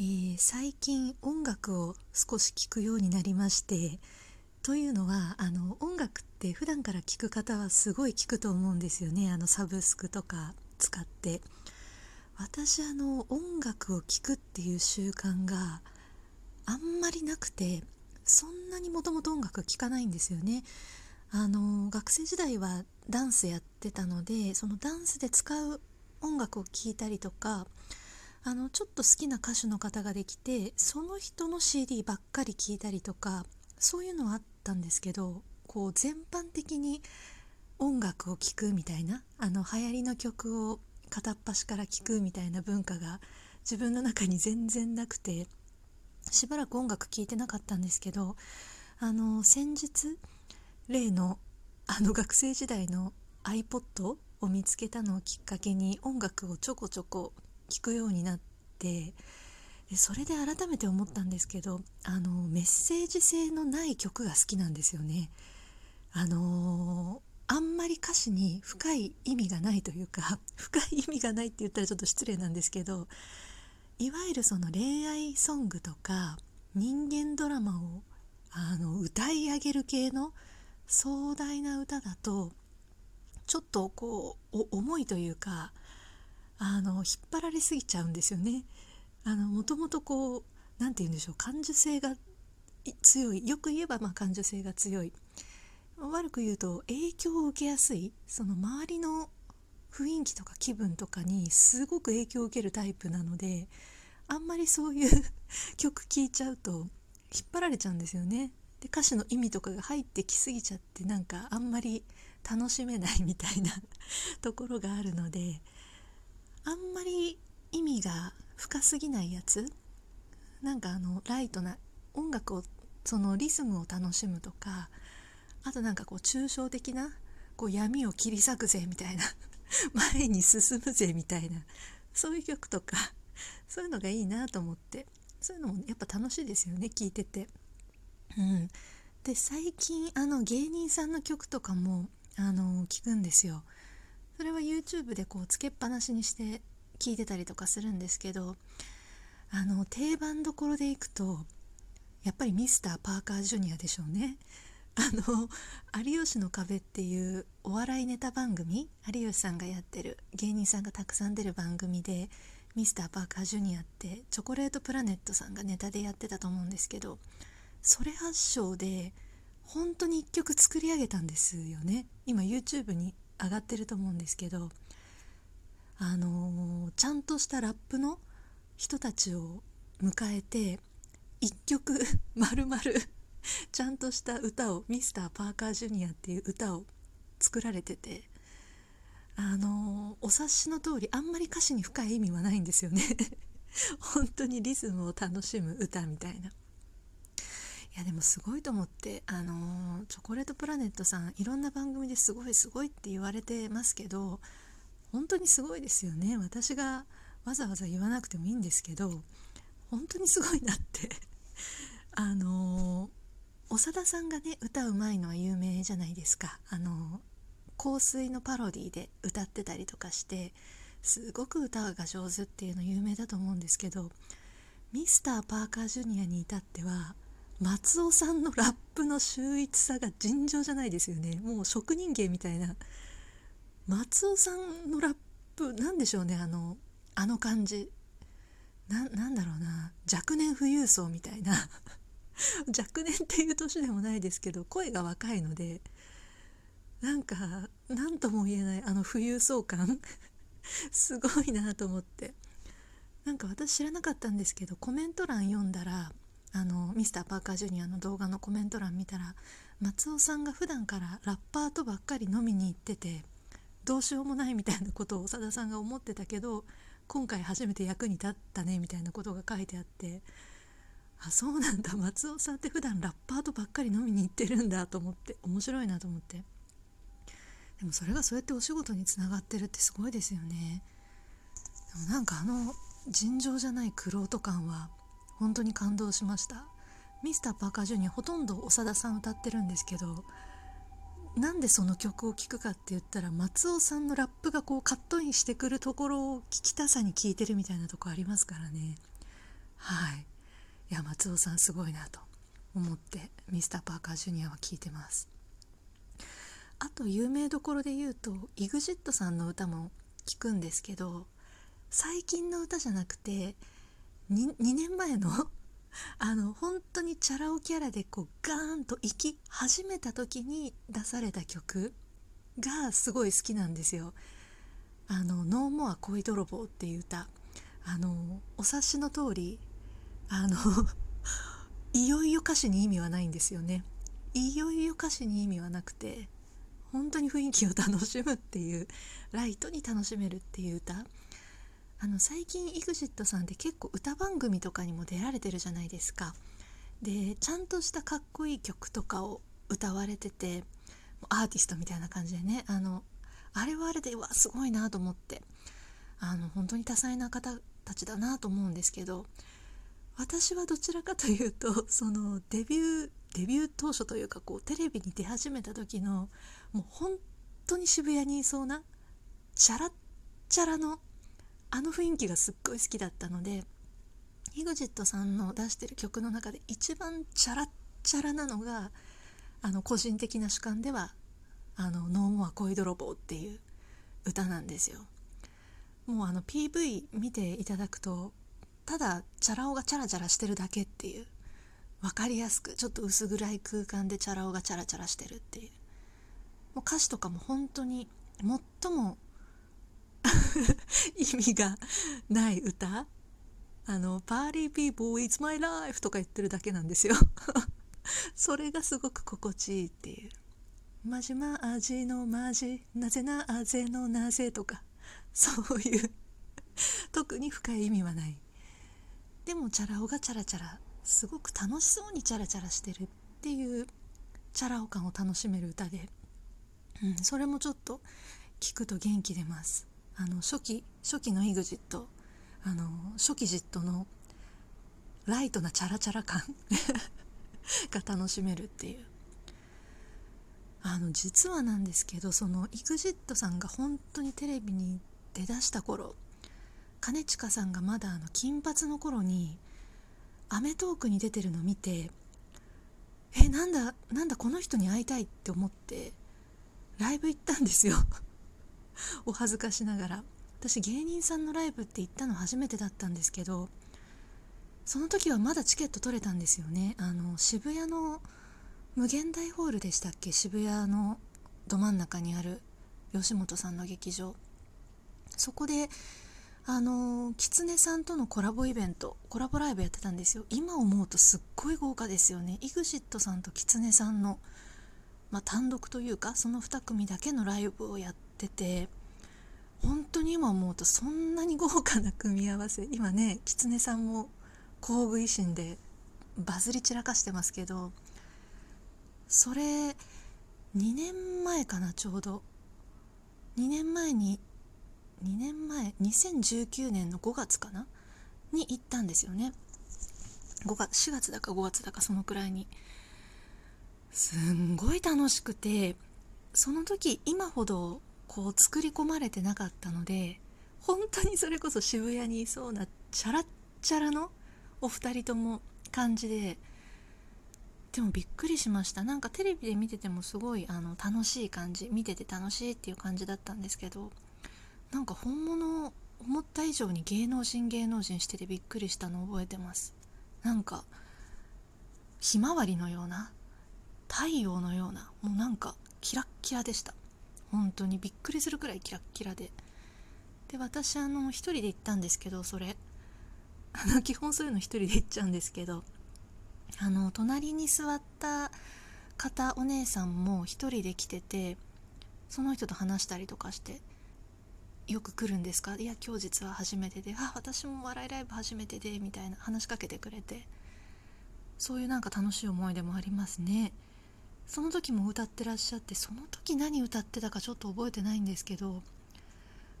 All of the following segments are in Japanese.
えー、最近音楽を少し聴くようになりましてというのはあの音楽って普段から聴く方はすごい聴くと思うんですよね。あのサブスクとか使って。私あの音楽を聴くっていう習慣があんまりなくてそんなにもともと音楽聴かないんですよね。あの学生時代はダンスやってたのでそのダンスで使う音楽を聴いたりとかあのちょっと好きな歌手の方ができてその人の CD ばっかり聴いたりとかそういうのはあったんですけどこう全般的に音楽を聴くみたいなあの流行りの曲を片っ端から聴くみたいな文化が自分の中に全然なくてしばらく音楽聴いてなかったんですけどあの先日例のあの学生時代の iPod を見つけたのをきっかけに音楽をちょこちょこ聞くようになってでそれで改めて思ったんですけどあのメッセージ性のない曲が好きなんですよね。あの、あんまり歌詞に深い意味がないというか 深い意味がないって言ったらちょっと失礼なんですけどいわゆるその恋愛ソングとか人間ドラマをあの歌い上げる系の壮大な歌だとちょっとこう重いというかあの引っ張られすぎちゃうんですよね。あのもともとこう何て言うんでしょう感受性が強いよく言えばま感受性が強い悪く言うと影響を受けやすいその周りの雰囲気とか気分とかにすごく影響を受けるタイプなのであんまりそういう 曲聴いちゃうと引っ張られちゃうんですよね。で歌詞の意味とかが入ってきすぎちゃってなんかあんまり楽しめないみたいな ところがあるのであんまり意味が深すぎないやつ？なんかあのライトな音楽をそのリズムを楽しむとかあとなんかこう抽象的なこう闇を切り裂くぜみたいな 前に進むぜみたいなそういう曲とかそういうのがいいなと思ってそういうのもやっぱ楽しいですよね聴いてて。うん、で最近あの芸人さんの曲とかもあの聞くんですよ。それは YouTube でこうつけっぱなしにして聞いてたりとかするんですけどあの定番どころでいくとやっぱりミスターパーカージュニアでしょうね。あの「有吉の壁」っていうお笑いネタ番組有吉さんがやってる芸人さんがたくさん出る番組でミスターパーカージュニアってチョコレートプラネットさんがネタでやってたと思うんですけどそれ発祥で本当に1曲作り上げたんですよね今 YouTube に上がってると思うんですけどあのー、ちゃんとしたラップの人たちを迎えて一曲まるまるちゃんとした歌をミスターパーカージュニアっていう歌を作られててあのー、お察しの通りあんまり歌詞に深い意味はないんですよね。本当にリズムを楽しむ歌みたいな。やでもすごいと思ってあのー、チョコレートプラネットさんいろんな番組ですごいすごいって言われてますけど本当にすごいですよね。私がわざわざ言わなくてもいいんですけど本当にすごいなって。あのー、長田さんがね歌うまいのは有名じゃないですか。あのー、香水のパロディで歌ってたりとかしてすごく歌が上手っていうの有名だと思うんですけどミスターパーカージュニアに至っては松尾さんのラップの秀逸さが尋常じゃないですよね。もう職人芸みたいな。松尾さんのラップなんでしょうね。あのあの感じ。なんだろうな。若年富裕層みたいな。若年っていう年でもないですけど声が若いのでなんか何とも言えないあの富裕層感。すごいなと思って。なんか私知らなかったんですけどコメント欄読んだらあのミスターパーカージュニアの動画のコメント欄見たら松尾さんが普段からラッパーとばっかり飲みに行っててどうしようもないみたいなことを長田さんが思ってたけど今回初めて役に立ったねみたいなことが書いてあってあそうなんだ。松尾さんって普段ラッパーとばっかり飲みに行ってるんだと思って面白いなと思って。でもそれがそうやってお仕事につながってるってすごいですよね。でもなんかあの尋常じゃない苦労と感は本当に感動しました。ミスターパーカージュニアほとんど長田さん歌ってるんですけどなんでその曲を聴くかって言ったら松尾さんのラップがこうカットインしてくるところを聞きたさに聴いてるみたいなとこありますからね。はい。いや松尾さんすごいなと思ってミスターパーカージュニアは聴いてます。あと有名どころで言うと EXIT さんの歌も聴くんですけど最近の歌じゃなくて 2, 2年前の あの本当にチャラ男キャラでこうガーンと生き始めた時に出された曲がすごい好きなんですよ。あの「ノーモア恋泥棒」っていう歌あのお察しの通りあの いよいよ歌詞に意味はないんですよね。いよいよ歌詞に意味はなくて本当に雰囲気を楽しむっていうライトに楽しめるっていう歌あの最近 EXIT さんって結構歌番組とかにも出られてるじゃないですか。でちゃんとしたかっこいい曲とかを歌われててアーティストみたいな感じでねあのあれはあれでうわすごいなと思ってあの本当に多彩な方たちだなと思うんですけど私はどちらかというとそのデビューデビュー当初というかこうテレビに出始めた時のもう本当に渋谷にいそうなチャラッチャラのあの雰囲気がすっごい好きだったので EXIT さんの出してる曲の中で一番チャラッチャラなのがあの個人的な主観では「あのノーモア恋泥棒」っていう歌なんですよ。もうあの PV 見ていただくとただチャラ男がチャラチャラしてるだけっていう分かりやすくちょっと薄暗い空間でチャラ男がチャラチャラしてるっていうもう歌詞とかも本当に最も 意味がない歌。あの「 party people It's my life」とか言ってるだけなんですよ。それがすごく心地いいっていう「まじまじのまじなぜなぜのなぜ」とか。そういう。特に深い意味はない。でもチャラ男がチャラチャラすごく楽しそうにチャラチャラしてるっていうチャラ男感を楽しめる歌で、うん、それもちょっと聞くと元気出ます。あの初期初期の EXIT あの初期ジットのライトなチャラチャラ感が楽しめるっていう。あの実はなんですけどその EXIT さんが本当にテレビに出だした頃兼近さんがまだあの金髪の頃に『アメトーーク』に出てるの見てえなんだなんだこの人に会いたいって思ってライブ行ったんですよ。お恥ずかしながら。私芸人さんのライブって行ったの初めてだったんですけどその時はまだチケット取れたんですよね。あの渋谷の無限大ホールでしたっけ？渋谷のど真ん中にある吉本さんの劇場。そこであの狐さんとのコラボイベントコラボライブやってたんですよ。今思うとすっごい豪華ですよね。EXIT さんと狐さんの、まあ、単独というかその2組だけのライブをやってて本当に今思うとそんなに豪華な組み合わせ今ね狐さんも工具維新でバズり散らかしてますけどそれ2年前かなちょうど。2年前に2年前2019年の5月かな？に行ったんですよね。5月4月だか5月だかそのくらいに。すんごい楽しくてその時今ほどこう作り込まれてなかったので本当にそれこそ渋谷にいそうなチャラッチャラのお二人とも感じででもびっくりしました。なんかテレビで見ててもすごいあの楽しい感じ見てて楽しいっていう感じだったんですけどなんか本物思った以上に芸能人芸能人しててびっくりしたのを覚えてます。なんかひまわりのような太陽のようなもうなんかキラッキラでした。本当にびっくりするくらいキラッキラでで私あの一人で行ったんですけどそれあの基本そういうの一人で行っちゃうんですけどあの隣に座った方お姉さんも一人で来ててその人と話したりとかして「よく来るんですか?」いや今日実は初めてで「あ私も笑いライブ初めてで」みたいな話しかけてくれてそういうなんか楽しい思い出もありますね。その時も歌ってらっしゃってその時何歌ってたかちょっと覚えてないんですけど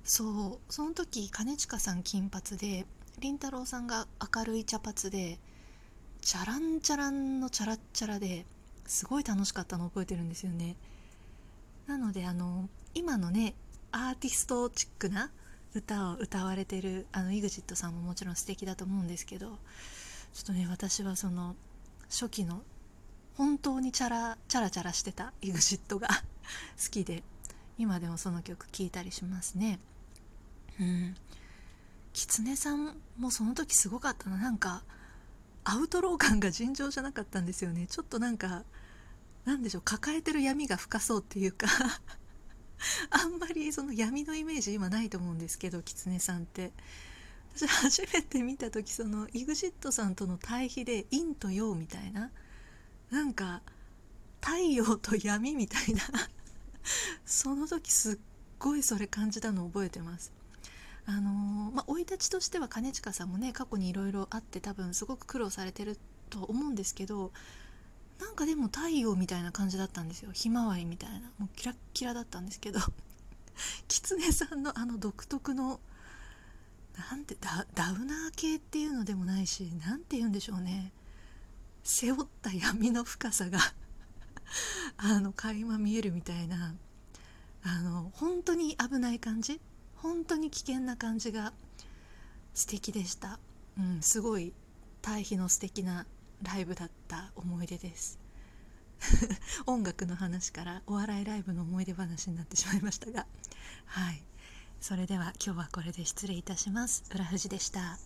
そうその時兼近さん金髪でりんたろーさんが明るい茶髪でチャランチャランのチャラッチャラですごい楽しかったの覚えてるんですよね。なのであの今のねアーティストチックな歌を歌われてるあの EXIT さんももちろん素敵だと思うんですけどちょっとね私はその初期の本当にチャラチャラチャラしてた EXIT が。好きで。今でもその曲聴いたりしますね。うん。狐さんもその時すごかったな。なんかアウトロー感が尋常じゃなかったんですよね。ちょっとなんかなんでしょう。抱えてる闇が深そうっていうか。あんまりその闇のイメージ今ないと思うんですけど狐さんって。私初めて見た時その EXIT さんとの対比で陰と陽みたいななんか太陽と闇みたいな。その時すっごいそれ感じたのを覚えてます。あのまあ生い立ちとしては兼近さんもね過去にいろいろあって多分すごく苦労されてると思うんですけどなんかでも太陽みたいな感じだったんですよ。ひまわりみたいな。もうキラッキラだったんですけど。狐さんのあの独特のなんてダウナー系っていうのでもないし何て言うんでしょうね。背負った闇の深さが あの垣間見えるみたいなあの本当に危ない感じ本当に危険な感じが素敵でした、うん、すごい対比の素敵なライブだった思い出です。音楽の話からお笑いライブの思い出話になってしまいましたが。はい。それでは今日はこれで失礼いたします。浦富士でした。